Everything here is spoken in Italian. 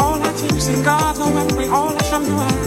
All I choose in God, knowing we all are from.